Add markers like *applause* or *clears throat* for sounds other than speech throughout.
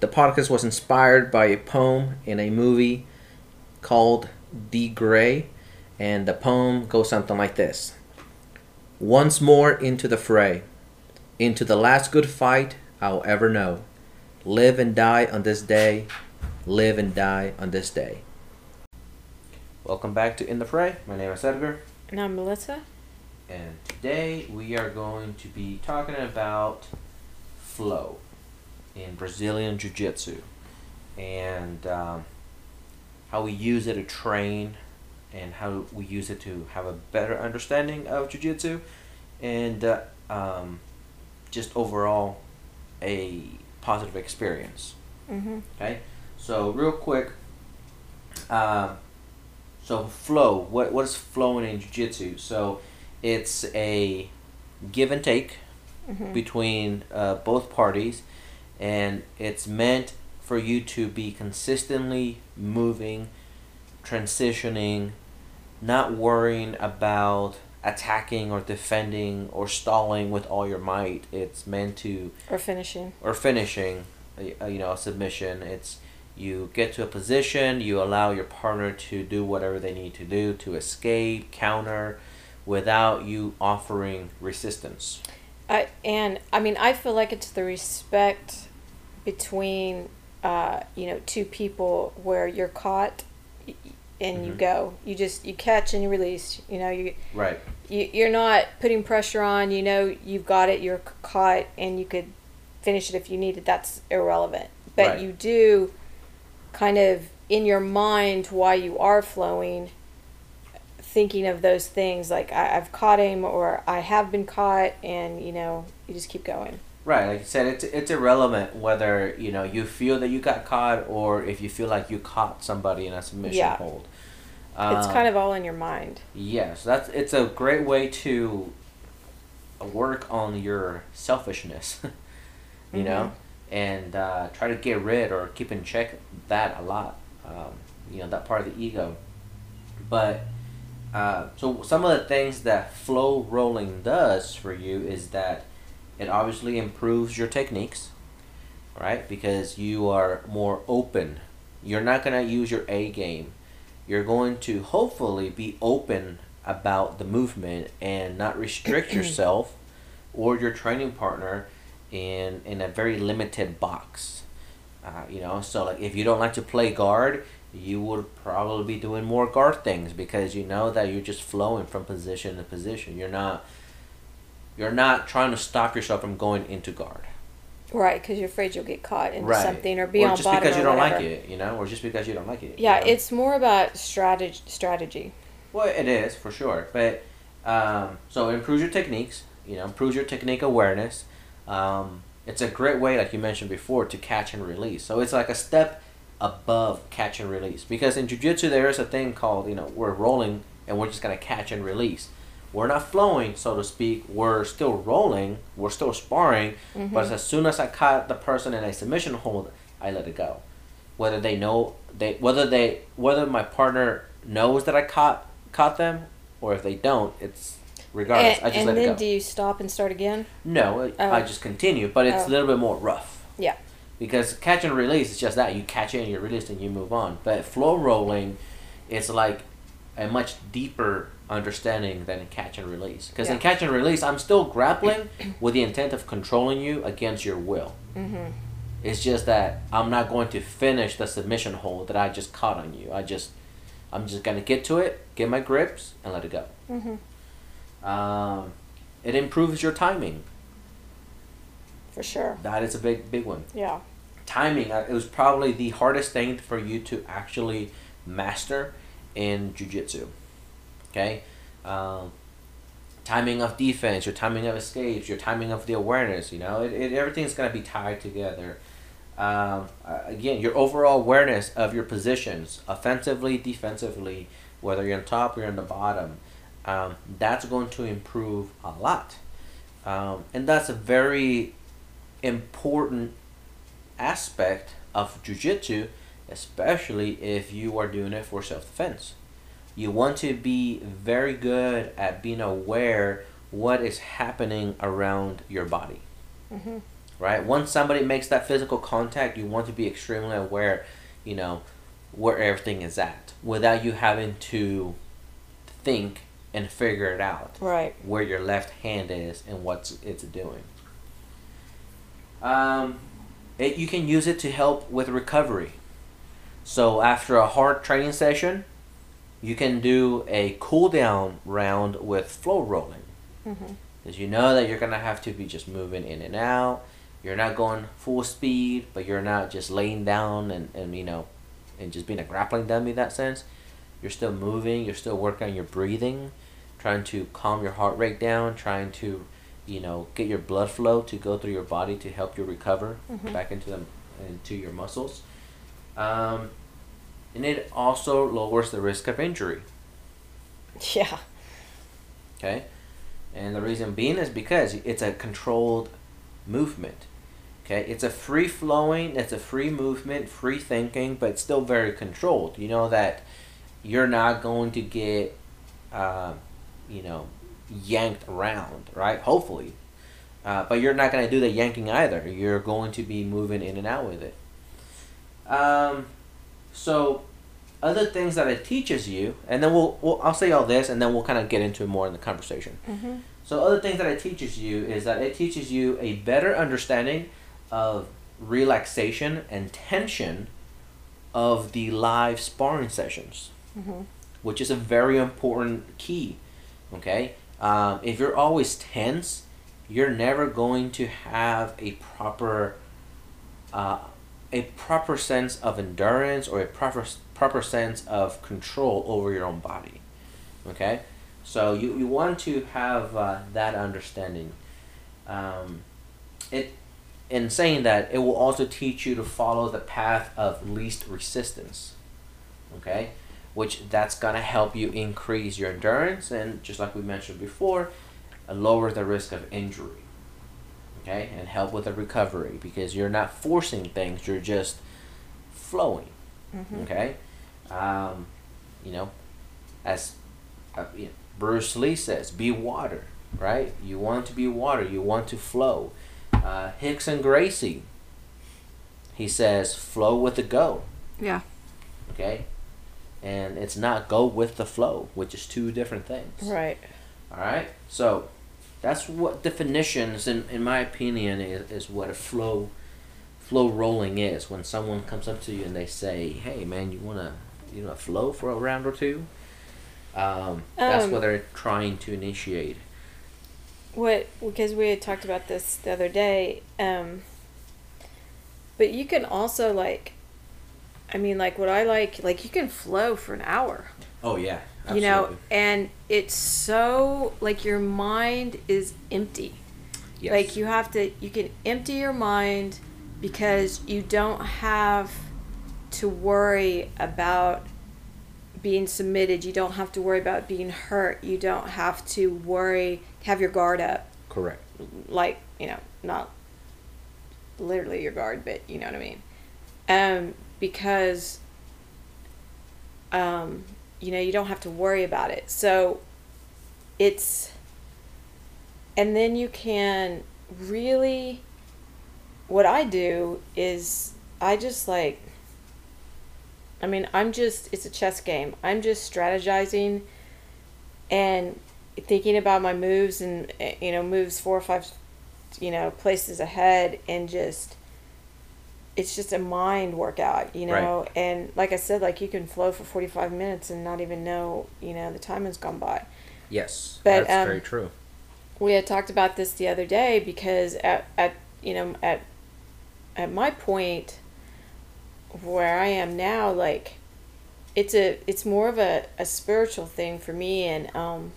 the podcast was inspired by a poem in a movie called The Grey, and the poem goes something like this Once more into the fray, into the last good fight I'll ever know. Live and die on this day, live and die on this day. Welcome back to In the Fray. My name is Edgar. And I'm Melissa. And today we are going to be talking about flow in Brazilian Jiu Jitsu and um, how we use it to train and how we use it to have a better understanding of Jiu Jitsu and uh, um, just overall a positive experience. Mm-hmm. Okay, so real quick. Um, so flow, what what is flowing in jiu-jitsu? So it's a give and take Mm-hmm. between uh, both parties, and it's meant for you to be consistently moving, transitioning, not worrying about attacking or defending or stalling with all your might. It's meant to Or finishing. or finishing, uh, you know, a submission. It's you get to a position, you allow your partner to do whatever they need to do to escape, counter, without you offering resistance. I and I mean I feel like it's the respect between uh, you know two people where you're caught and you Mhm. go. You just you catch and you release. You know you, Right. you you're not putting pressure on. You know you've got it. You're caught and you could finish it if you needed. That's irrelevant. But Right. you do kind of in your mind why you are flowing thinking of those things like I, I've caught him or I have been caught and you know you just keep going Right, like you said, it's it's irrelevant whether you know you feel that you got caught or if you feel like you caught somebody in a submission Yeah. hold. it's Um, kind of all in your mind Yes, that's it's a great way to work on your selfishness, *laughs* you know, and uh, try to get rid or keep in check that a lot. Um, you know that part of the ego, but uh, so some of the things that flow rolling does for you is that it obviously improves your techniques, right? Because you are more open. You're not gonna use your A game you're going to hopefully be open about the movement and not restrict *clears throat* yourself or your training partner in in a very limited box. Uh, you know, so like if you don't like to play guard, you would probably be doing more guard things because you know that you're just flowing from position to position. You're not you're not trying to stop yourself from going into guard. right because you're afraid you'll get caught into Right. something or be or on just because you don't whatever. like it, you know, or just because you don't like it. you yeah know? it's more about strategy strategy Well, it is for sure, but um, so improves your techniques. You know, improves your technique awareness. Um, it's a great way, like you mentioned before, to catch and release. So it's like a step above catch and release because in jiu-jitsu there is a thing called you know we're rolling and we're just gonna catch and release. We're not flowing, so to speak. We're still rolling. We're still sparring. Mm-hmm. But as soon as I caught the person in a submission hold, I let it go. Whether they know they whether they whether my partner knows that I caught caught them or if they don't, it's regardless. and, I just and let then it go. do you stop and start again no, I- Oh. I just continue, but it's Oh. a little bit more rough. Yeah. Because catch and release is just that you catch it and you release and you move on. But flow rolling, it's like a much deeper understanding than catch and release. Because in catch and release, I'm still grappling *clears throat* with the intent of controlling you against your will. mm-hmm. It's just that I'm not going to finish the submission hold that I just caught on you. I just, I'm just gonna get to it, get my grips, and let it go. Mm-hmm. Um, it improves your timing. for sure That is a big, big one. yeah Timing. uh, It was probably the hardest thing for you to actually master in jujitsu. Okay, um, timing of defense, your timing of escapes, your timing of the awareness. You know, it, it everything's gonna be tied together. Um, again, your overall awareness of your positions, offensively, defensively, whether you're on top or you're on the bottom, um, that's going to improve a lot. Um, and that's a very important aspect of jujitsu, especially if you are doing it for self defense. You want to be very good at being aware what is happening around your body. mm-hmm. right? Once somebody makes that physical contact, you want to be extremely aware, you know, where everything is at without you having to think and figure it out. Right. Where your left hand is and what it's doing. Um, it, you can use it to help with recovery. So after a hard training session, you can do a cool down round with flow rolling. Mm-hmm. Because you know that you're going to have to be just moving in and out. You're not going full speed, but you're not just laying down and, and you know, and just being a grappling dummy in that sense. You're still moving, you're still working on your breathing, trying to calm your heart rate down, trying to, you know, get your blood flow to go through your body to help you recover Mhm. back into them into your muscles. Um, and it also lowers the risk of injury. Yeah. Okay? And the reason being is because it's a controlled movement. Okay? It's a free flowing, it's a free movement, free thinking, but still very controlled. You know that you're not going to get, uh, you know, yanked around, right? Hopefully. Uh, but you're not going to do the yanking either. You're going to be moving in and out with it. Um, so, other things that it teaches you, and then we'll, we'll I'll say all this, and then we'll kind of get into it more in the conversation. Mm-hmm. So other things that it teaches you is that it teaches you a better understanding of relaxation and tension of the live sparring sessions, Mm-hmm. which is a very important key. Okay, um, if you're always tense, you're never going to have a proper uh, a proper sense of endurance or a proper proper sense of control over your own body. Okay, so you, you want to have uh, that understanding. Um, it in saying that it will also teach you to follow the path of least resistance. Okay, which that's gonna help you increase your endurance and just like we mentioned before, lower the risk of injury. Okay, and help with the recovery because you're not forcing things; you're just flowing. Mm-hmm. Okay, um, you know, as uh, you know, Bruce Lee says, "Be water." Right? You want to be water. You want to flow. Uh, and Gracie. He says, "Flow with the go." Yeah. Okay, and it's not go with the flow, which is two different things. Right. All right. So that's what definitions, in, in my opinion, is, is what a flow flow rolling is. When someone comes up to you and they say, "Hey, man, you wanna you know flow for a round or two? Um, that's Um, what they're trying to initiate. What? Because we had talked about this the other day. Um, but you can also like, I mean, like what I like, like you can flow for an hour. Oh yeah, You know, and it's so like your mind is empty. yes. Like you have to, you can empty your mind because you don't have to worry about being submitted. You don't have to worry about being hurt. You don't have to worry, have your guard up. correct. Like, you know, not literally your guard, but you know what I mean. Um, because, um, you know, you don't have to worry about it. So it's, and then you can really, what I do is I just like, I mean, I'm just, it's a chess game. I'm just strategizing and thinking about my moves and, eh, you know, moves four or five, you know, places ahead and just, it's just a mind workout, you know. And like I said, like you can flow for 45 minutes and not even know, you know, the time has gone by. Yes, But, that's um, very true. we had talked about this the other day because at, at you know at at my point where I am now like it's a it's more of a, a spiritual thing for me and um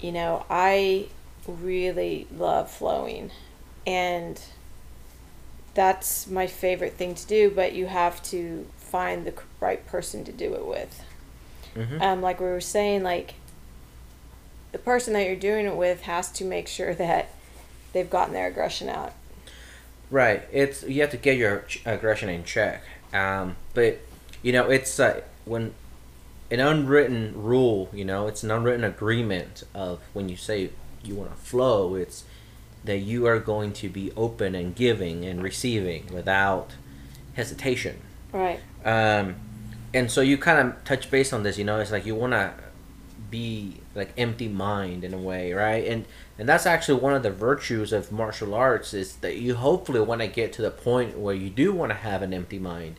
you know I really love flowing and that's my favorite thing to do but you have to find the right person to do it with hmm um, like we were saying, like the person that you're doing it with has to make sure *laughs* that they've gotten their aggression out. Right. It's you have to get your aggression in check. Um, but you know, it's uh, when an unwritten rule. You know, it's an unwritten agreement of when you say you want to flow. It's that you are going to be open and giving and receiving without hesitation. Right. Um, and so you kind of touch base on this. You know, it's like you want to be like empty mind in a way, right? And and that's actually one of the virtues of martial arts is that you hopefully want to get to the point where you do want to have an empty mind.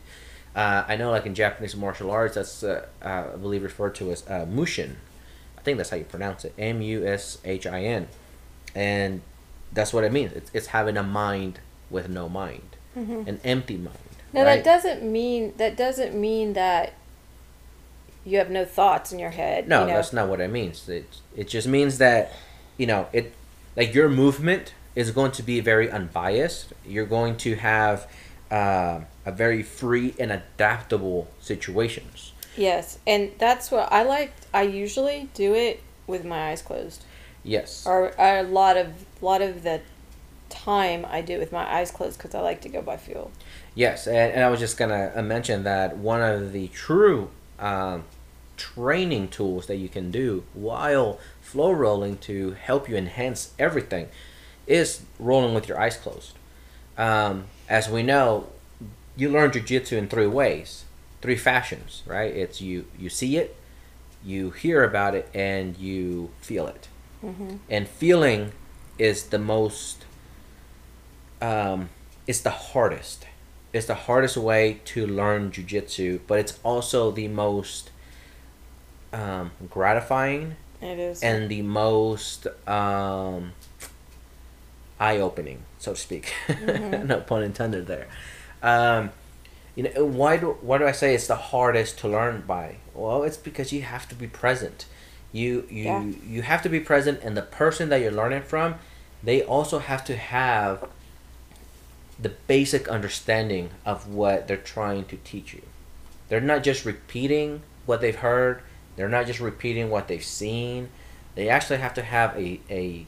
Uh, I know, like in Japanese martial arts, that's uh, uh, I believe referred to as uh, mushin. I think that's how you pronounce it. M U S H I N, and that's what it means. It's, it's having a mind with no mind, an empty mind. Now right? that doesn't mean that doesn't mean that you have no thoughts in your head. No, you know? that's not what it means. It it just means that you know it like your movement is going to be very unbiased. You're going to have uh, a very free and adaptable situations. Yes, and that's what I like. I usually do it with my eyes closed, Yes. or, a lot of lot of the time I do it with my eyes closed because I like to go by feel. Yes, and, and I was just gonna uh, mention that one of the true um, training tools that you can do while flow rolling to help you enhance everything is rolling with your eyes closed. Um, as we know, you learn jujitsu in three ways, three fashions, right? It's you you see it, you hear about it, and you feel it. And feeling is the most um, it's the hardest. It's the hardest way to learn jujitsu, but it's also the most um, gratifying It is. and the most um, eye opening, so to speak. *laughs* no pun intended there. Um, you know why do why do I say it's the hardest to learn by? Well, it's because you have to be present. You you Yeah. you have to be present, and the person that you're learning from, they also have to have the basic understanding of what they're trying to teach you. They're not just repeating what they've heard. They're not just repeating what they've seen. They actually have to have a a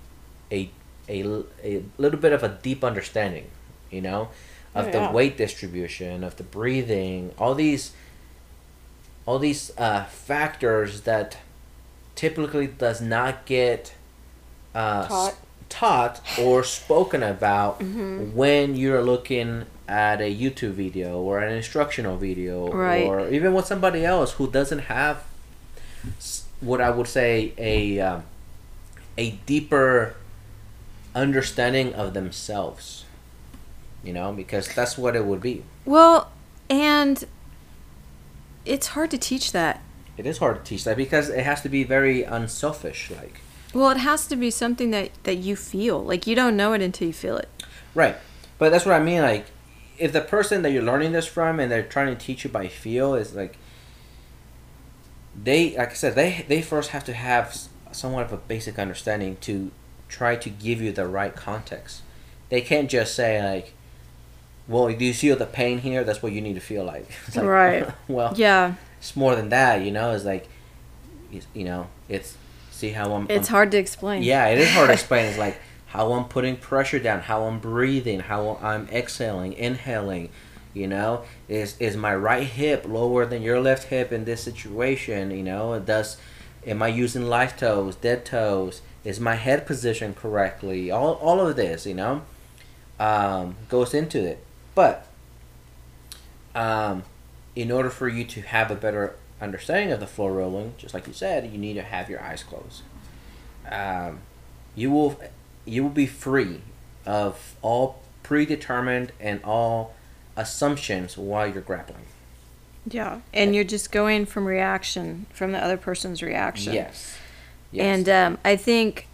a a, a little bit of a deep understanding, you know, of Oh, the yeah. weight distribution, of the breathing, all these all these uh, factors that typically does not get uh, Taught. taught or spoken about *laughs* Mm-hmm. when you're looking at a YouTube video or an instructional video Right. or even with somebody else who doesn't have what I would say a um, a deeper understanding of themselves. You know, because that's what it would be. Well, and it's hard to teach that. It is hard to teach that because it has to be very unselfish, like Well, it has to be something that that you feel. Like you don't know it until you feel it. Right. But that's what I mean. Like, if the person that you're learning this from and they're trying to teach you by feel is like, they, like I said, they they first have to have somewhat of a basic understanding to try to give you the right context. They can't just say like, "Well, do you feel the pain here? That's what you need to feel like." *laughs* Like, Right. *laughs* well, Yeah, it's more than that. You know, it's like, you, know, it's see how I'm. it's I'm hard to explain. yeah, it is hard to *laughs* explain. It's like how I'm putting pressure down, how I'm breathing, how I'm exhaling, inhaling. You know, is is my right hip lower than your left hip in this situation? You know, does am I using live toes, dead toes? Is my head positioned correctly? All all of this, you know, um, goes into it. But um, in order for you to have a better understanding of the flow rolling, just like you said, you need to have your eyes closed. Um, you will you will be free of all predetermined and all assumptions while you're grappling. Yeah, and you're just going from reaction from the other person's reaction. Yes. yes. And um, I think,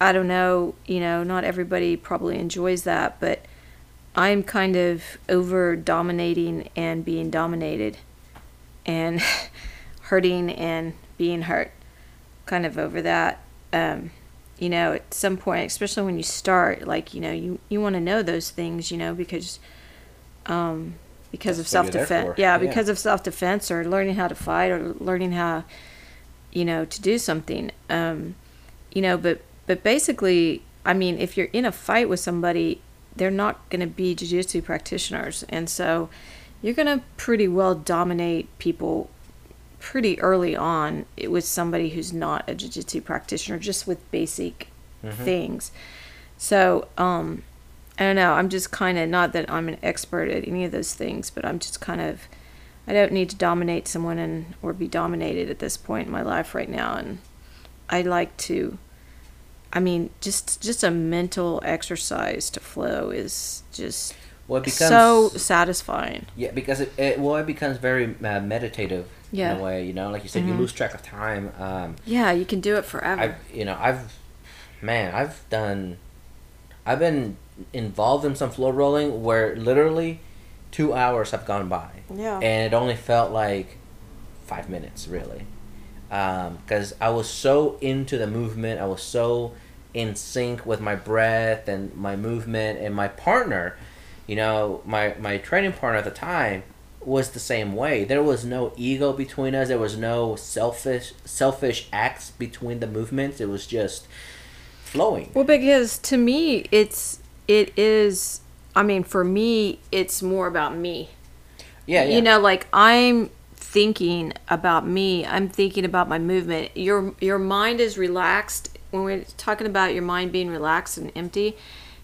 I don't know, you know, not everybody probably enjoys that, but I'm kind of over dominating and being dominated and *laughs* hurting and being hurt. Kind of over that. Um, you know, at some point, especially when you start, like, you know, you, you want to know those things, you know, because. Um, because That's of self defense. yeah, Yeah. because of self defense or learning how to fight or learning how, you know, to do something. Um, you know, but but basically, I mean, if you're in a fight with somebody, they're not going to be jujitsu practitioners, and so you're going to pretty well dominate people pretty early on with somebody who's not a jiu-jitsu practitioner just with basic things. So, um, I don't know. I'm just kind of not that I'm an expert at any of those things, but I'm just kind of I don't need to dominate someone and or be dominated at this point in my life right now. And I like to I mean just just a mental exercise to flow is just Well, it becomes so satisfying. Yeah, because it, it well, it becomes very uh, meditative Yeah. in a way. You know, like you said, you Mhm. lose track of time. Um, Yeah, you can do it forever. I've you know I've man I've done I've been involved in some flow rolling where literally two hours have gone by Yeah. and it only felt like five minutes really because I was so into the movement I was so in sync with my breath and my movement and my partner you know my my training partner at the time was the same way there was no ego between us there was no selfish selfish acts between the movements it was just flowing Well, because to me, it's it is. I mean, for me, it's more about me. yeah, yeah. You know, like I'm thinking about me. I'm thinking about my movement. Your your mind is relaxed when we're talking about your mind being relaxed and empty.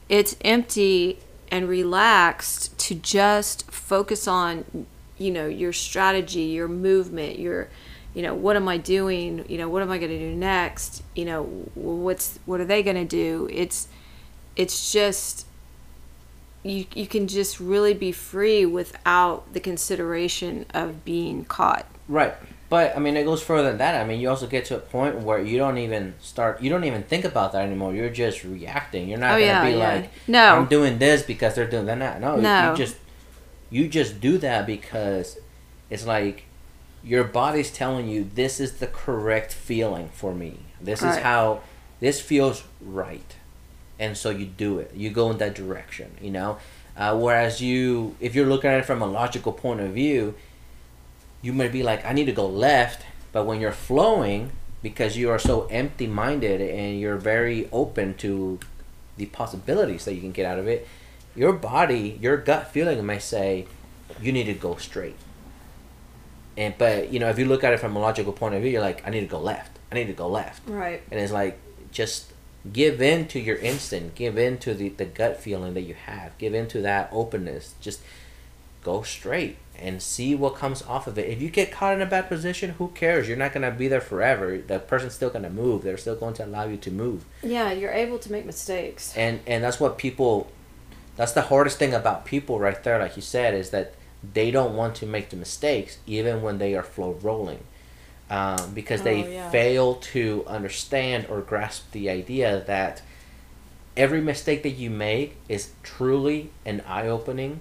It's empty and relaxed to just focus on you know your strategy, your movement, your you know what am I doing? You know what am I going to do next? You know what's what are they going to do? It's it's just you you can just really be free without the consideration of being caught. Right. But I mean, it goes further than that. I mean, you also get to a point where you don't even start. You don't even think about that anymore. You're just reacting. You're not Oh, gonna yeah, be yeah. like, No. I'm doing this because they're doing that." No, No. you just you just do that because it's like your body's telling you this is the correct feeling for me. This is how this feels right, and so you do it. You go in that direction. You know. Uh, whereas you, if you're looking at it from a logical point of view, you might be like, I need to go left, but when you're flowing, because you are so empty minded and you're very open to the possibilities that you can get out of it, your body, your gut feeling may say, you need to go straight. And but you know, if you look at it from a logical point of view, you're like, I need to go left. I need to go left. Right. And it's like just give in to your instinct, give in to the, the gut feeling that you have, give in to that openness. Just go straight and see what comes off of it. If you get caught in a bad position, who cares? You're not gonna be there forever. The person's still gonna move. They're still going to allow you to move. Yeah, you're able to make mistakes. And and that's what people that's the hardest thing about people right there, like you said, is that they don't want to make the mistakes even when they are flow rolling. Um, because they Oh, yeah. fail to understand or grasp the idea that every mistake that you make is truly an eye opening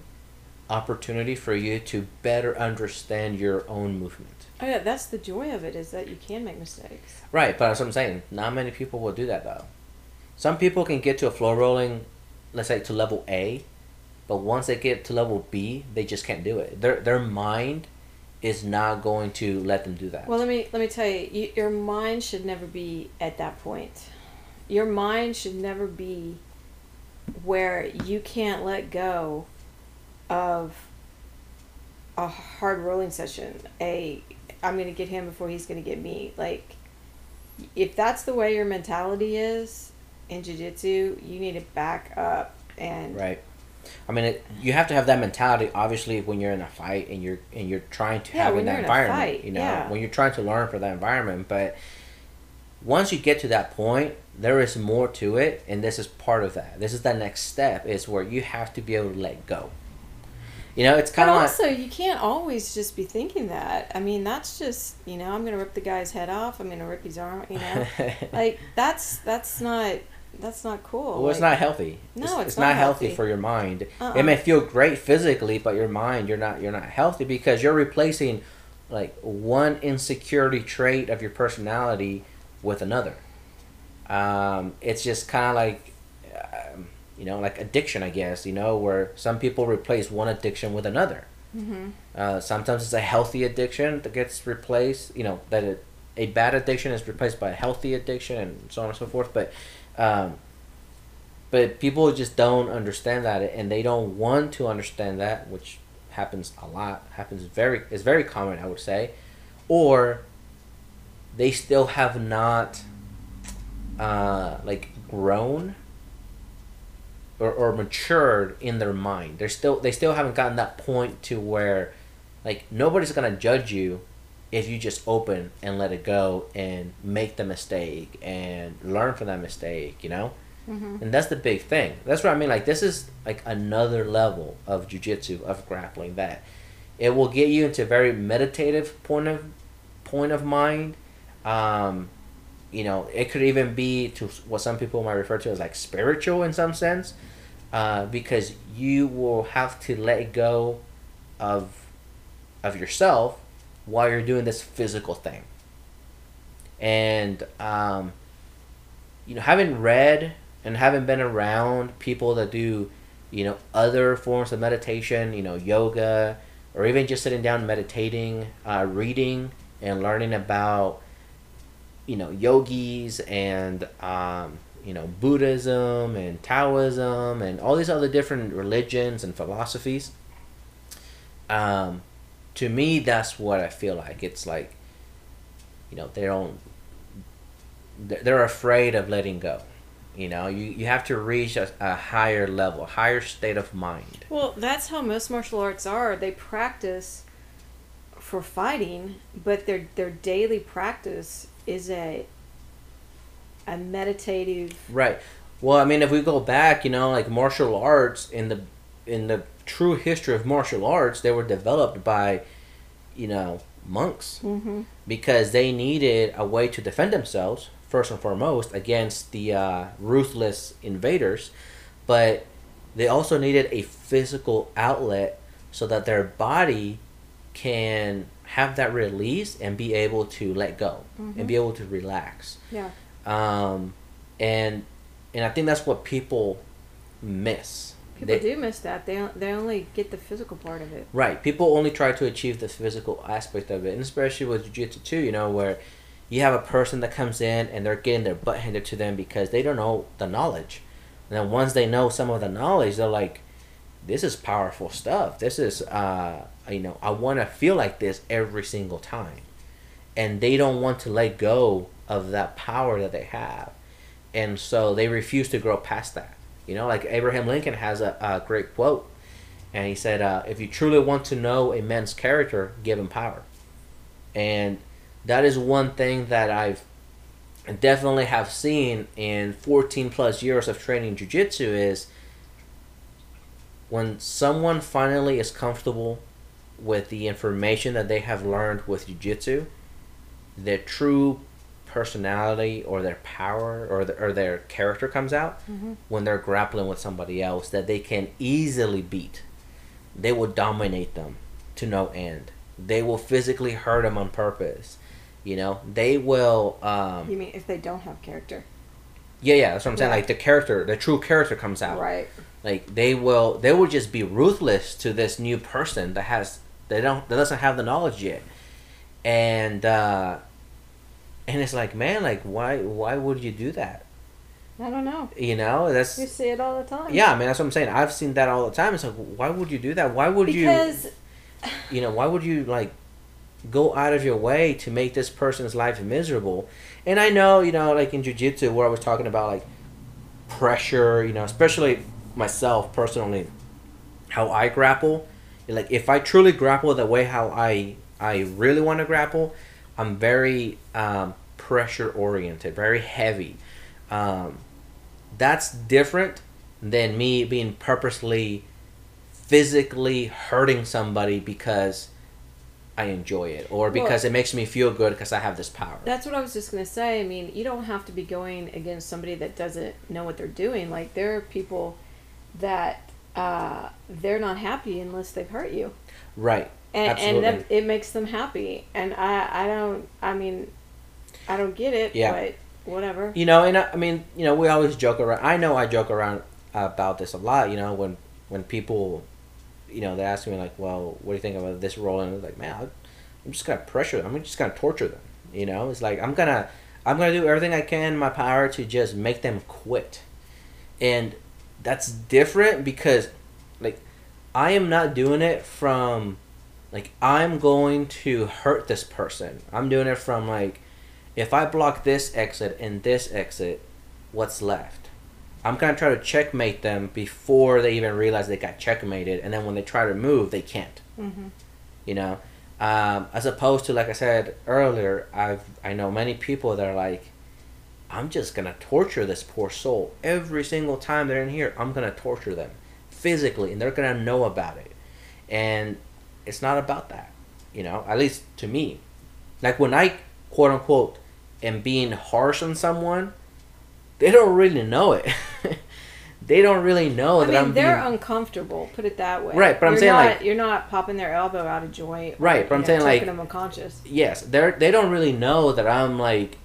opportunity for you to better understand your own movement. Oh yeah, that's the joy of it is that you can make mistakes. Right, but that's what I'm saying. Not many people will do that though. Some people can get to a flow rolling, let's say to level A, but once they get to level B, they just can't do it. Their their mind is not going to let them do that. Well, let me let me tell you, you, your mind should never be at that point. Your mind should never be where you can't let go of a hard rolling session. A I'm going to get him before he's going to get me. Like if that's the way your mentality is in jiu-jitsu, you need to back up and right. I mean, it, you have to have that mentality. Obviously, when you're in a fight and you're and you're trying to Yeah, have in that environment, fight, you know, yeah. when you're trying to learn for that environment. But once you get to that point, there is more to it, and this is part of that. This is the next step. Is where you have to be able to let go. You know, it's kind of like also, you can't always just be thinking that. I mean, that's just you know, I'm gonna rip the guy's head off. I'm gonna rip his arm. You know, *laughs* like that's that's not that's not cool. Well, it's not healthy. No, it's not, not healthy. healthy. for your mind. Uh-uh. It may feel great physically, but your mind, you're not you're not healthy because you're replacing like one insecurity trait of your personality with another. Um, it's just kind of like um, you know, like addiction, I guess. You know, where some people replace one addiction with another. Mhm. Uh, sometimes it's a healthy addiction that gets replaced. You know that it, a bad addiction is replaced by a healthy addiction, and so on and so forth. But um, but people just don't understand that, and they don't want to understand that, which happens a lot. Happens very is very common, I would say, or they still have not uh, like grown or, or matured in their mind. They're still they still haven't gotten that point to where like nobody's gonna judge you if you just open and let it go and make the mistake and learn from that mistake, you know? Mm-hmm. And that's the big thing. That's what I mean. Like this is like another level of jujitsu of grappling that it will get you into a very meditative point of point of mind. Um, you know, it could even be to what some people might refer to as like spiritual in some sense, uh, because you will have to let go of of yourself while you're doing this physical thing. And um, you know, having read and having been around people that do, you know, other forms of meditation, you know, yoga, or even just sitting down meditating, uh, reading and learning about, you know, yogis and, um, you know, Buddhism and Taoism and all these other different religions and philosophies. Um, to me, that's what I feel like. It's like, you know, they don't, they're afraid of letting go. You know, you, you have to reach a, a higher level, higher state of mind. Well, that's how most martial arts are. They practice for fighting, but their their daily practice is a a meditative. Right. Well, I mean, if we go back, you know, like martial arts in the in the true history of martial arts, they were developed by, you know, monks Mm-hmm. because they needed a way to defend themselves first and foremost against the uh, ruthless invaders, but they also needed a physical outlet so that their body can have that release and be able to let go and be able to relax. Yeah. Um, and and I think that's what people miss. People They- do miss that. They they only get the physical part of it. Right. People only try to achieve the physical aspect of it, and especially with jiu-jitsu too, you know, where you have a person that comes in and they're getting their butt handed to them because they don't know the knowledge. And then once they know some of the knowledge, they're like, this is powerful stuff. This is, uh, you know, I want to feel like this every single time. And they don't want to let go of that power that they have. And so they refuse to grow past that. You know, like Abraham Lincoln has a, a great quote and he said, uh, "If you truly want to know a man's character, give him power." And that is one thing that I've definitely have seen in 14 plus years of training jiu-jitsu is when someone finally is comfortable with the information that they have learned with jiu-jitsu, their true personality or their power or, the, or their character comes out Mhm. when they're grappling with somebody else that they can easily beat they will dominate them to no end they will physically hurt them on purpose you know they will um You mean if they don't have character? yeah yeah that's what i'm saying Yeah. like the character the true character comes out Right. like they will they will just be ruthless to this new person that has they don't that doesn't have the knowledge yet and uh and it's like man like why why would you do that I don't know. you know that's You see it all the time. yeah i mean that's what i'm saying i've seen that all the time it's like why would you do that why would you Because *sighs* you know, why would you like go out of your way to make this person's life miserable? And I know, you know, like in jujitsu, where I was talking about like pressure, you know, especially myself personally, how I grapple. Like if I truly grapple the way how I I really want to grapple, I'm very um, pressure oriented, very heavy. Um, that's different than me being purposely physically hurting somebody because I enjoy it or because it makes me feel good because I have this power. That's what I was just gonna say. I mean, you don't have to be going against somebody that doesn't know what they're doing. Like there are people that uh, they're not happy unless they've hurt you, right. and Absolutely. and that, it makes them happy. And I I don't I mean, I don't get it. Yeah. But whatever. You know, and I, I mean, you know, we always joke around. I know I joke around about this a lot. You know, when when people, you know, they ask me like, "Well, what do you think about this roll?" And I'm like, "Man, I'm just gonna pressure them. I'm just gonna torture them." You know, it's like I'm gonna I'm gonna do everything I can in my power to just make them quit, and that's different because, like, I am not doing it from, like, I'm going to hurt this person. I'm doing it from like if I block this exit and this exit, what's left? I'm gonna try to checkmate them before they even realize they got checkmated, and then when they try to move, they can't. Mm-hmm. You know, um, as opposed to like I said earlier, I've I know many people that are like, I'm just gonna torture this poor soul every single time they're in here. I'm gonna torture them physically, and they're gonna know about it. And it's not about that, you know. At least to me, like when I quote unquote am being harsh on someone, they don't really know it. *laughs* they don't really know I that mean, I'm they're being uncomfortable. Put it that way. Right, but I'm You're saying, not, like- you're not popping their elbow out of joint. or, Right, but I'm know, saying, like- them unconscious. yes, they're they don't really know that I'm like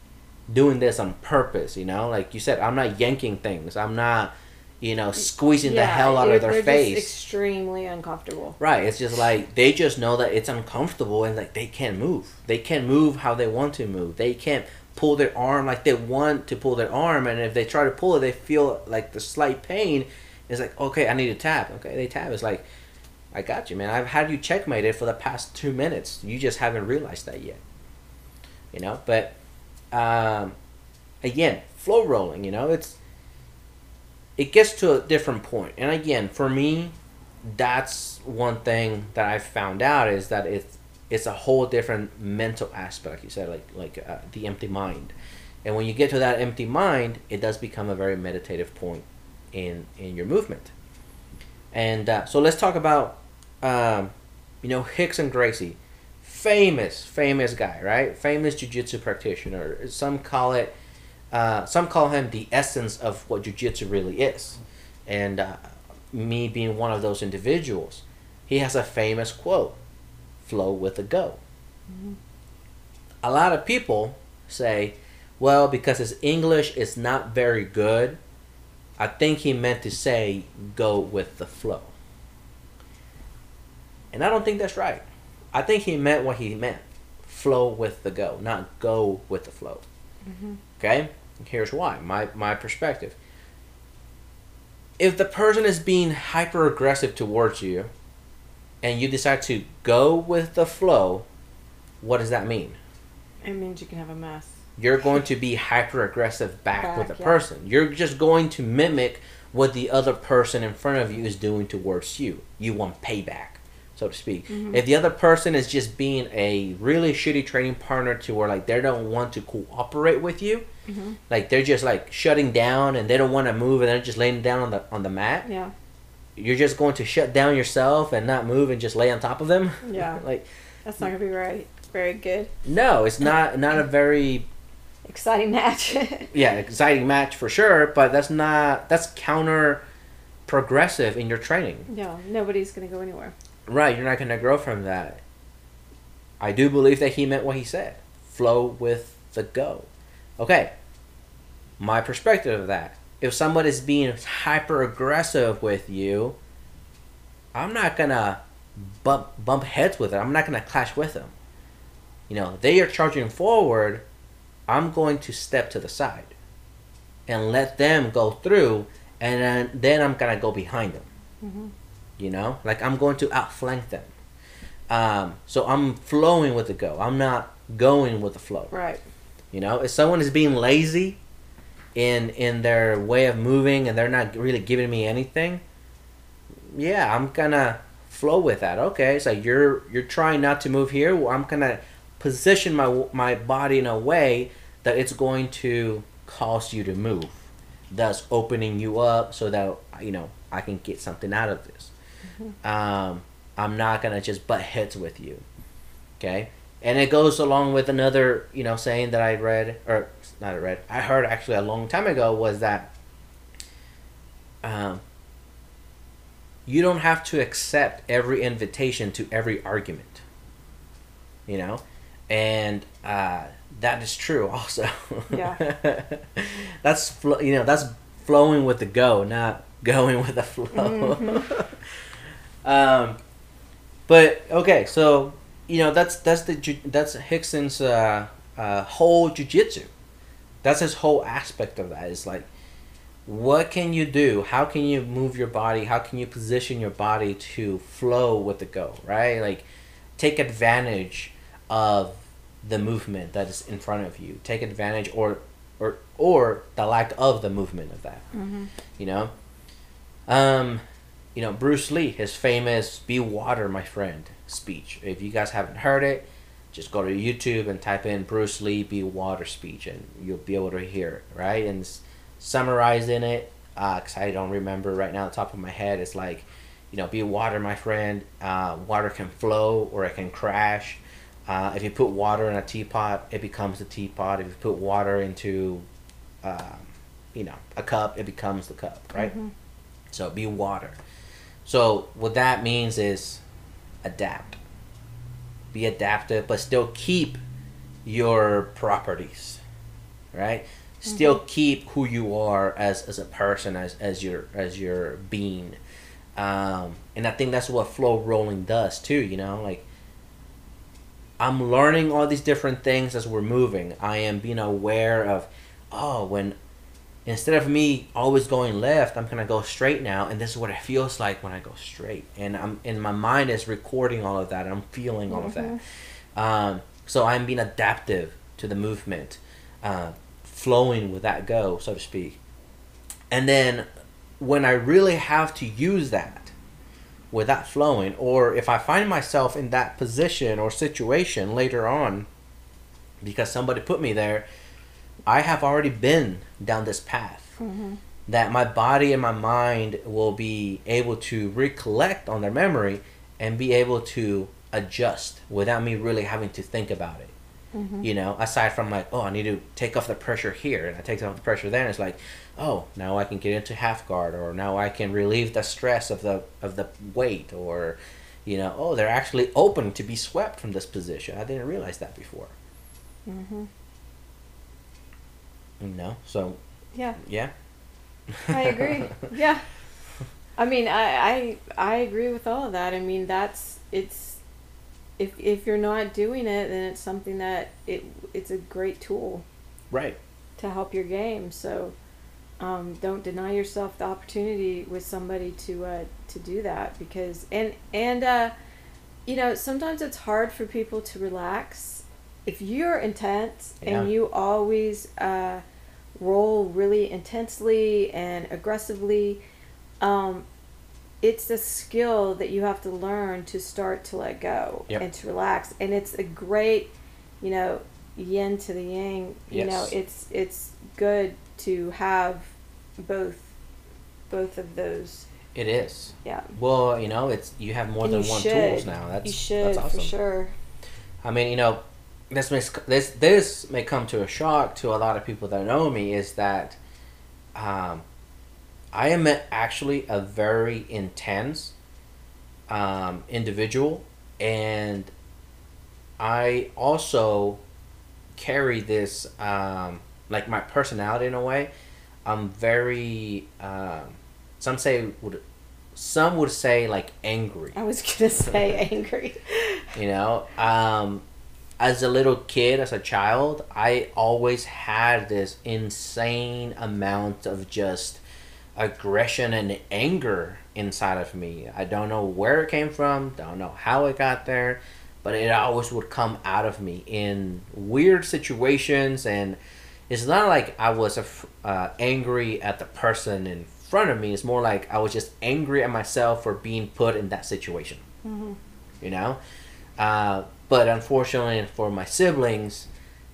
doing this on purpose. You know, like you said, I'm not yanking things. I'm not, you know, squeezing the hell out of their face. Extremely uncomfortable. Right. It's just like they just know that it's uncomfortable and like they can't move. They can't move how they want to move. They can't pull their arm like they want to pull their arm and if they try to pull it they feel like the slight pain. It's like, okay, I need to tap. Okay, they tap. It's like I got you, man. I've had you checkmated for the past two minutes. You just haven't realized that yet. You know, but um, again, flow rolling. You know, it's it gets to a different point. And again, for me, that's one thing that I found out is that it's it's a whole different mental aspect. You said, like like uh, the empty mind. And when you get to that empty mind, it does become a very meditative point in in your movement. And uh, so let's talk about, um, you know, Rickson Gracie, famous famous guy, right? Famous jujitsu practitioner. Some call it, uh, some call him the essence of what jujitsu really is, and uh, me being one of those individuals. He has a famous quote: "Flow with the go." A lot of people say, "Well, because his English is not very good." I think he meant to say go with the flow. And I don't think that's right. I think he meant what he meant flow with the go, not go with the flow. Mm-hmm. Okay? Here's why my, my perspective. If the person is being hyper aggressive towards you and you decide to go with the flow, what does that mean? It means you can have a mess. you're going *laughs* to be hyper aggressive back, with the yeah. person. You're just going to mimic what the other person in front of you is doing towards you. You want payback, so to speak. Mm-hmm. If the other person is just being a really shitty training partner to where like they don't want to cooperate with you, Mm-hmm. like they're just like shutting down and they don't want to move and they're just laying down on the on the mat, Yeah. you're just going to shut down yourself and not move and just lay on top of them. Yeah. *laughs* like That's not gonna be right. Very good. no, it's not not a *laughs* very Exciting match. *laughs* yeah, exciting match for sure, but that's not that's counter progressive in your training. Yeah, nobody's gonna go anywhere. Right, you're not going to grow from that. I do believe that he meant what he said. Flow with the go. Okay. My perspective of that. If somebody's being hyper aggressive with you, I'm not going to bump bump heads with it. I'm not going to clash with them. You know, they are charging forward, I'm going to step to the side and let them go through and then, then I'm going to go behind them Mm-hmm. You know? Like i'm going to outflank them. Um, so i'm flowing with the go. I'm not going with the flow. Right. you know? If someone is being lazy in in their way of moving and they're not really giving me anything yeah i'm gonna flow with that. Okay so you're you're trying not to move here. Well, i'm gonna position my my body in a way that it's going to cause you to move thus opening you up so that you know i can get something out of this um, i'm not gonna just butt heads with you okay and it goes along with another you know saying that i read or not read i heard actually a long time ago was that um, you don't have to accept every invitation to every argument you know and uh, that is true also Yeah. *laughs* that's fl- you know that's flowing with the go not going with the flow Mm-hmm. *laughs* um, but okay so you know that's that's the ju- that's Rickson's uh, uh, whole jujitsu. That's his whole aspect of that. Is like, what can you do? How can you move your body? How can you position your body to flow with the go? Right, like take advantage of the movement that is in front of you. Take advantage, or or or the lack of the movement of that. You know, um, you know Bruce Lee, his famous "Be water, my friend" speech. If you guys haven't heard it, just go to YouTube and type in Bruce Lee "Be water" speech, and you'll be able to hear it. Right, and s- summarized in it, because I don't remember right now, the top of my head, it's like, you know, be water, my friend. Uh, water can flow or it can crash. Uh, if you put water in a teapot, it becomes a teapot. If you put water into, um, you know, a cup, it becomes the cup, right? So be water. So what that means is adapt. Be adaptive, but still keep your properties, right? Still keep who you are as, as a person, as, as your as your being, um, and I think that's what flow rolling does too. You know, like I'm learning all these different things as we're moving. I am being aware of, oh, when instead of me always going left, I'm gonna go straight now, and this is what it feels like when I go straight. And I'm and my mind is recording all of that. I'm feeling all of that. Um, so I'm being adaptive to the movement, uh, flowing with that go, so to speak. And then when I really have to use that with that flowing, or if I find myself in that position or situation later on, because somebody put me there, I have already been down this path. That my body and my mind will be able to recollect on their memory and be able to adjust without me really having to think about it. You know, aside from like, oh, I need to take off the pressure here, and I take off the pressure there, and it's like, oh, now I can get into half guard, or now I can relieve the stress of the of the weight, or, you know, oh, they're actually open to be swept from this position. I didn't realize that before. Mm-hmm. Know, so Yeah, yeah, I agree. *laughs* yeah. I mean, I, I I agree with all of that. I mean, that's it's if if you're not doing it, then it's something that it it's a great tool right. to help your game. So um, don't deny yourself the opportunity with somebody to uh, to do that because and and uh, you know sometimes it's hard for people to relax if you're intense Yeah. and you always uh, roll really intensely and aggressively. Um, it's a skill that you have to learn to start to let go Yep. and to relax, and it's a great, you know, yin to the yang. You know, it's it's good to have both both of those. It is. Yeah, Well, you know, it's you have more And than one should. tools now. That's you should that's awesome. for sure. I mean, you know, this may this this may come to a shock to a lot of people that know me is that um, I am actually a very intense um, individual, and I also carry this um, like my personality in a way. I'm very um, some say would some would say like angry I was gonna say *laughs* angry. you know um as a little kid as a child i always had this insane amount of just aggression and anger inside of me. I don't know where it came from don't know how it got there but it always would come out of me in weird situations. And it's not like i was uh, angry at the person in front of me. It's more like i was just angry at myself for being put in that situation. You know? Uh, but unfortunately for my siblings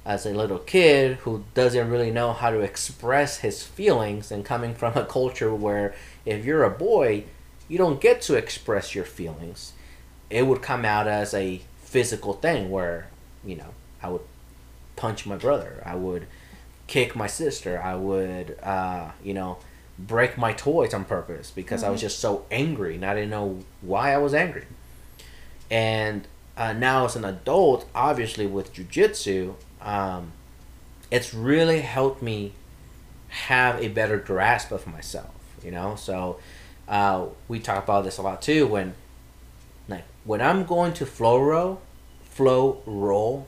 as a little kid who doesn't really know how to express his feelings and coming from a culture where if you're a boy you don't get to express your feelings it would come out as a physical thing where you know i would punch my brother i would kick my sister i would uh, you know break my toys on purpose because i was just so angry and i didn't know why i was angry. And uh, now as an adult obviously with jiu-jitsu um, it's really helped me have a better grasp of myself you know so uh, we talk about this a lot too when like when i'm going to flow row flow roll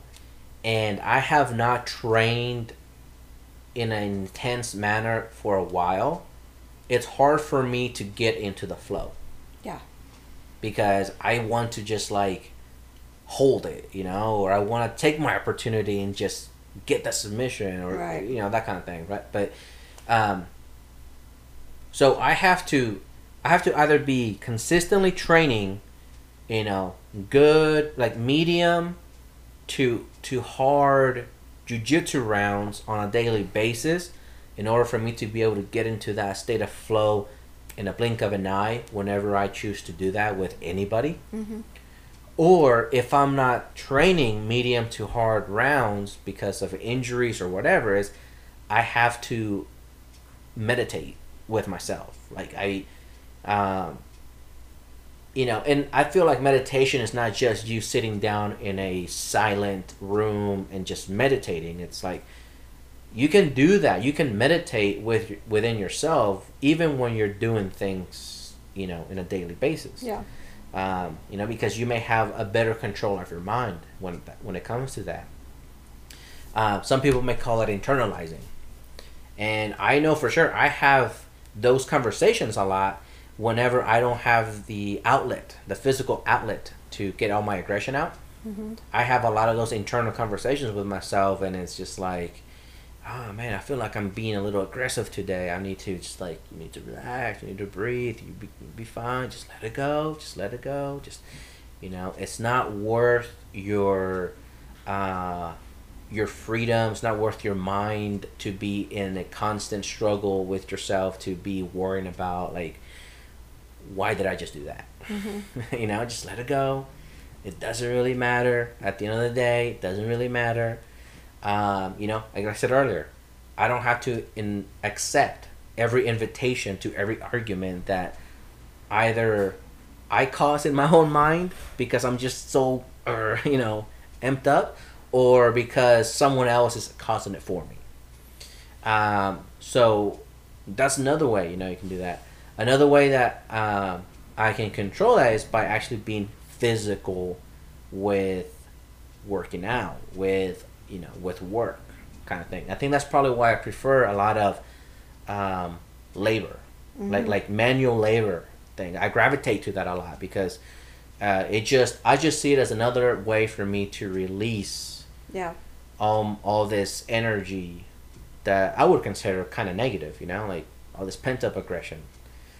and i have not trained in an intense manner for a while it's hard for me to get into the flow Yeah. because I want to just like hold it, you know, or I want to take my opportunity and just get that submission or Right. you know that kind of thing, right? But um, so I have to I have to either be consistently training, you know, good like medium to to hard jujitsu rounds on a daily basis in order for me to be able to get into that state of flow in a blink of an eye whenever I choose to do that with anybody. Or if I'm not training medium to hard rounds because of injuries or whatever is I have to meditate with myself. Like I um you know, and I feel like meditation is not just you sitting down in a silent room and just meditating. It's like you can do that. You can meditate with within yourself even when you're doing things, you know, in a daily basis. Yeah. Um, you know, because you may have a better control of your mind when when it comes to that. Uh, some people may call it internalizing, and I know for sure I have those conversations a lot whenever I don't have the outlet, the physical outlet to get all my aggression out. I have a lot of those internal conversations with myself, and it's just like, oh man, I feel like I'm being a little aggressive today. I need to just like, you need to relax, you need to breathe, you be, be fine, just let it go, just let it go, just, you know, it's not worth your, uh, your freedom. It's not worth your mind to be in a constant struggle with yourself, to be worrying about like, why did I just do that? *laughs* you know, just let it go. It doesn't really matter. At the end of the day, it doesn't really matter. Um, you know, like I said earlier, I don't have to in accept every invitation to every argument that either I cause in my own mind because I'm just so, uh, *laughs* you know, amped up, or because someone else is causing it for me. Um, so that's another way, you know, you can do that. Another way that um, I can control that is by actually being physical with working out, with you know, with work kind of thing. I think that's probably why I prefer a lot of um, labor, like like manual labor thing. I gravitate to that a lot because uh, it just I just see it as another way for me to release Yeah. um all this energy that I would consider kind of negative. You know, like all this pent up aggression.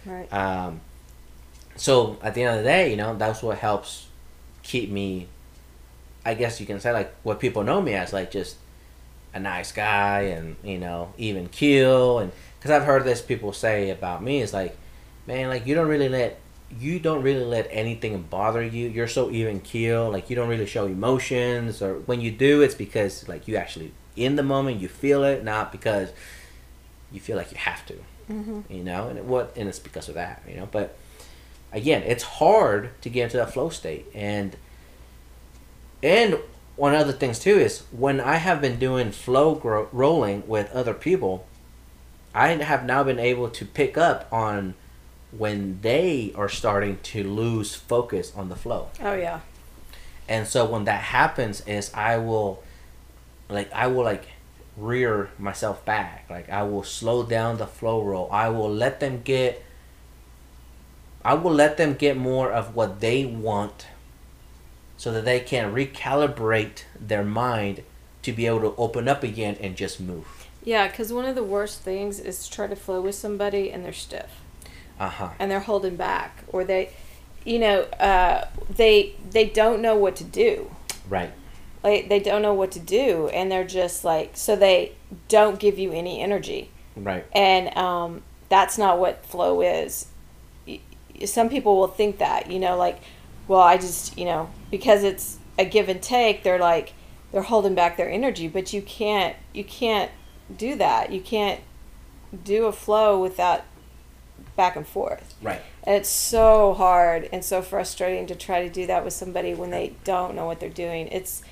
Right. Um, so at the end of the day, you know, that's what helps keep me. I guess you can say like what people know me as, like just a nice guy, and you know, even keel, and because I've heard this people say about me is like, man, like you don't really let you don't really let anything bother you. You're so even keel, like you don't really show emotions, or when you do, it's because like you actually in the moment you feel it, not because you feel like you have to. Mm-hmm. You know, and it, what and it's because of that, you know. But again, it's hard to get into that flow state, and and one of the things too is when I have been doing flow gro- rolling with other people, I have now been able to pick up on when they are starting to lose focus on the flow. Oh yeah. And so when that happens is I will like I will like rear myself back. Like I will slow down the flow roll. I will let them get I will let them get more of what they want so that they can recalibrate their mind to be able to open up again and just move. Yeah, because one of the worst things is to try to flow with somebody and they're stiff Uh-huh. and they're holding back or they, you know, uh, they they don't know what to do. Right. Like they don't know what to do and they're just like so they don't give you any energy. Right. and um, that's not what flow is. Some people will think that, you know, like, well, I just, you know, because it's a give and take, they're like, they're holding back their energy, but you can't, you can't do that. You can't do a flow without back and forth. Right. And it's so hard and so frustrating to try to do that with somebody when they don't know what they're doing. It's,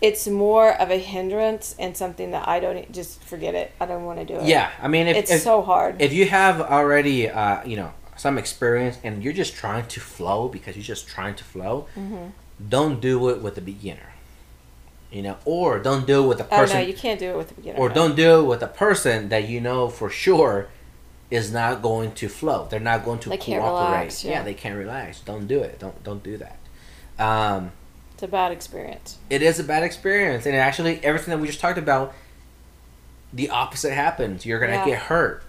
it's more of a hindrance and something that I don't just forget it. I don't want to do it. Yeah, I mean if it's if, so hard. if you have already uh, you know some experience and you're just trying to flow because you're just trying to flow Mm-hmm. don't do it with a beginner you know or don't do it with a oh person no, you can't do it with the beginner. or no. don't do it with a person that you know for sure is not going to flow they're not going to They cooperate relax, yeah. they can't relax don't do it don't don't do that um It's a bad experience. It is a bad experience, and actually, everything that we just talked about, the opposite happens. You're gonna Yeah. get hurt.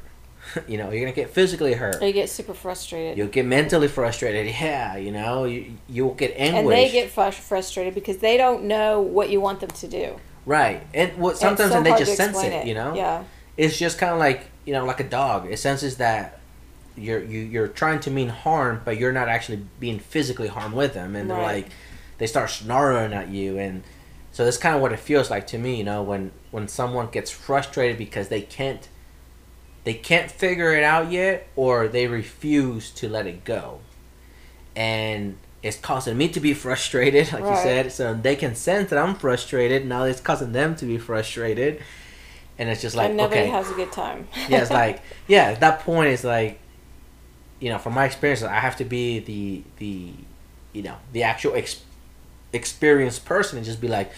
*laughs* you know, you're gonna get physically hurt. They get super frustrated. You'll get mentally frustrated. Yeah, you know, you you'll get anguish. and they get frus- frustrated because they don't know what you want them to do. right, and what sometimes so and they just sense explain it. You know, Yeah. it's just kind of like you know, like a dog. It senses that you're you, you're trying to mean harm, but you're not actually being physically harmed with them, and they're like, they start snarling at you, and so that's kind of what it feels like to me. You know, when when someone gets frustrated because they can't they can't figure it out yet, or they refuse to let it go, and. It's causing me to be frustrated, *laughs* like you said. So they can sense that I'm frustrated. Now it's causing them to be frustrated, and it's just like and nobody okay, has a good time. *laughs* yeah, it's like yeah, at that point it's like you know, from my experience, I have to be the the you know the actual ex- experienced person and just be like,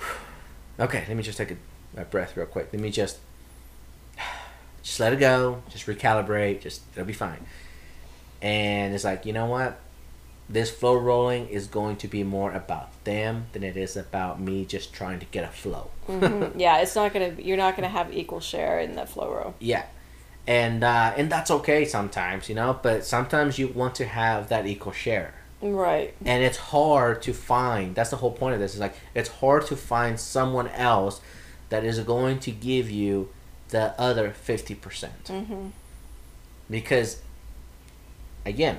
*sighs* okay, let me just take a, a breath real quick. Let me just just let it go, just recalibrate, just it'll be fine. And it's like you know what, this flow rolling is going to be more about them than it is about me just trying to get a flow. *laughs* Mhm. Yeah, it's not gonna. You're not gonna have equal share in the flow roll. Yeah, and uh, and that's okay sometimes, you know. But sometimes you want to have that equal share, Right. and it's hard to find. That's the whole point of this. Is like it's hard to find someone else that is going to give you the other fifty percent, hmm because again.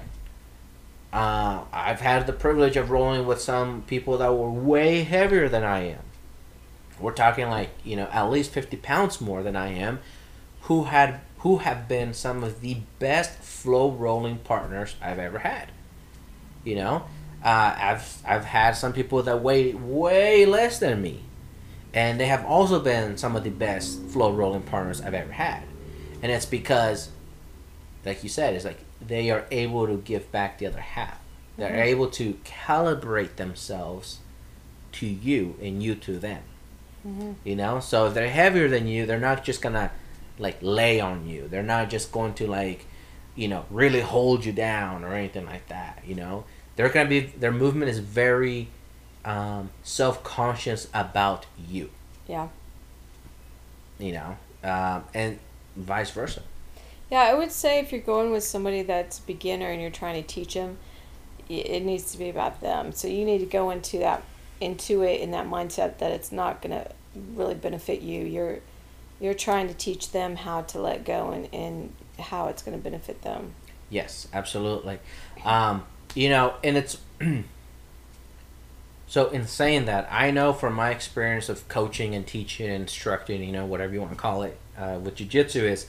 Uh, I've had the privilege of rolling with some people that were way heavier than I am. We're talking like you know at least fifty pounds more than I am, who had who have been some of the best flow rolling partners I've ever had. You know, uh, I've I've had some people that weigh way less than me, and they have also been some of the best flow rolling partners I've ever had, and it's because, like you said, it's like they are able to give back the other half. They're Mhm. able to calibrate themselves to you and you to them. hmm You know, so if they're heavier than you, they're not just gonna like lay on you. They're not just going to like, you know, really hold you down or anything like that. You know, they're gonna be their movement is very um, self conscious about you. Yeah. You know, um, and vice versa. Yeah, I would say if you're going with somebody that's beginner and you're trying to teach them, it needs to be about them. So you need to go into that into it in that mindset that it's not going to really benefit you. You're you're trying to teach them how to let go and, and how it's going to benefit them. Yes, absolutely. Um, you know, and it's *clears throat* so in saying that, I know from my experience of coaching and teaching and instructing, you know, whatever you want to call it, uh, with jujitsu is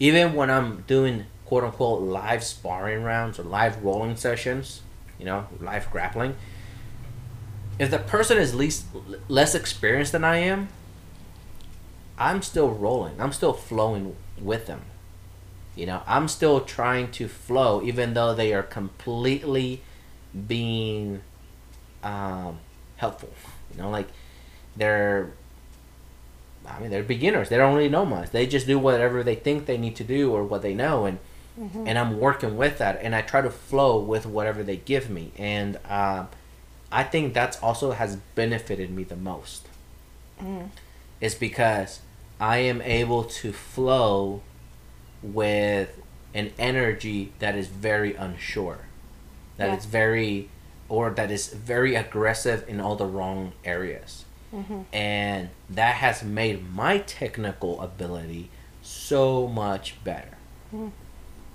even when I'm doing quote unquote live sparring rounds or live rolling sessions, you know, live grappling. If the person is least less experienced than I am, I'm still rolling. I'm still flowing with them. You know, I'm still trying to flow, even though they are completely being um, helpful. You know, like they're, I mean, they're beginners. They don't really know much. They just do whatever they think they need to do or what they know, and and I'm working with that, and I try to flow with whatever they give me, and um, I think that's also has benefited me the most. Mm. Is because I am able to flow with an energy that is very unsure, that Yeah. is very, or that is very aggressive in all the wrong areas, Mm-hmm. and that has made my technical ability so much better. Mm.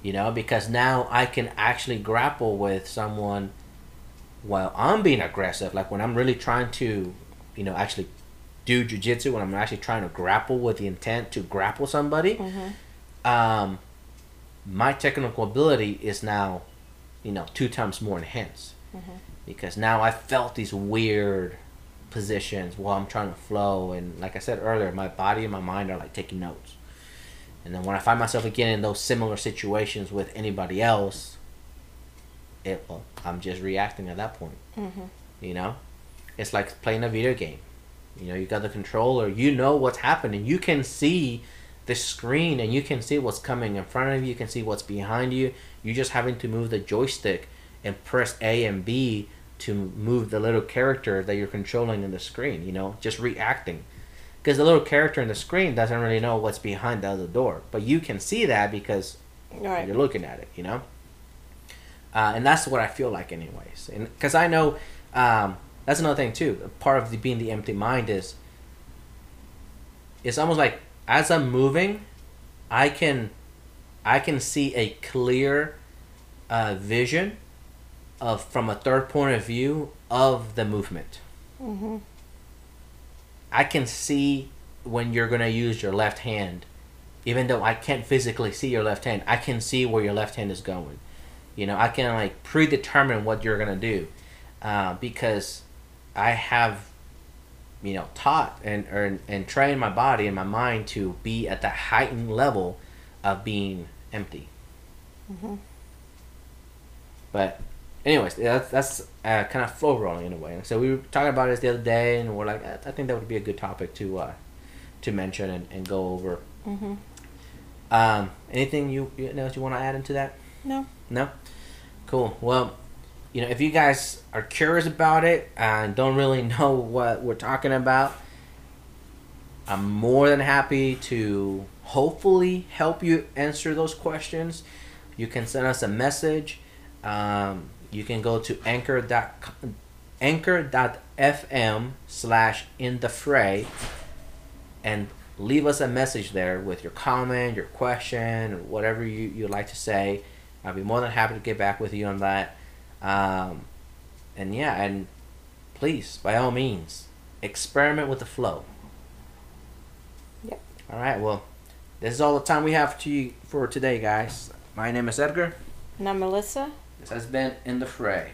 You know, because now I can actually grapple with someone while I'm being aggressive, like when I'm really trying to, you know, actually do jujitsu, when I'm actually trying to grapple with the intent to grapple somebody, Mm-hmm. um, my technical ability is now, you know, two times more enhanced. Mhm. Because now I felt these weird positions while I'm trying to flow, and like I said earlier, my body and my mind are like taking notes. And then when I find myself again in those similar situations with anybody else, it well, I'm just reacting at that point. Mm-hmm. You know, it's like playing a video game. You know, you got the controller. You know what's happening. You can see the screen, and you can see what's coming in front of you. You can see what's behind you. You're just having to move the joystick and press A and B to move the little character that you're controlling in the screen. You know, just reacting. Because the little character in the screen doesn't really know what's behind the other door, but you can see that because Right. you're looking at it, you know. Uh, and that's what I feel like, anyways. And because I know um, that's another thing too. Part of the, being the empty mind is it's almost like as I'm moving, I can I can see a clear uh, vision of from a third point of view of the movement. Mm-hmm. I can see when you're gonna use your left hand, even though I can't physically see your left hand. I can see where your left hand is going. You know, I can like predetermine what you're gonna do, uh, because I have, you know, taught and or, and trained my body and my mind to be at that heightened level of being empty. But, anyways, that's that's uh, kind of flow rolling in a way. So we were talking about this the other day, and we're like, I think that would be a good topic to uh, to mention and, and go over. Mm-hmm. Um, anything you, you else you want to add into that? No. No? Cool. Well, you know, if you guys are curious about it and don't really *laughs* know what we're talking about, I'm more than happy to hopefully help you answer those questions. You can send us a message. Um, you can go to anchor dot anchor.fm slash in the fray and leave us a message there with your comment, your question, or whatever you, you'd like to say. I'll be more than happy to get back with you on that. Um, and yeah, and please, by all means, experiment with the flow. Yep. All right. Well, this is all the time we have to you for today, guys. My name is Edgar. And I'm Melissa. Has been in the fray.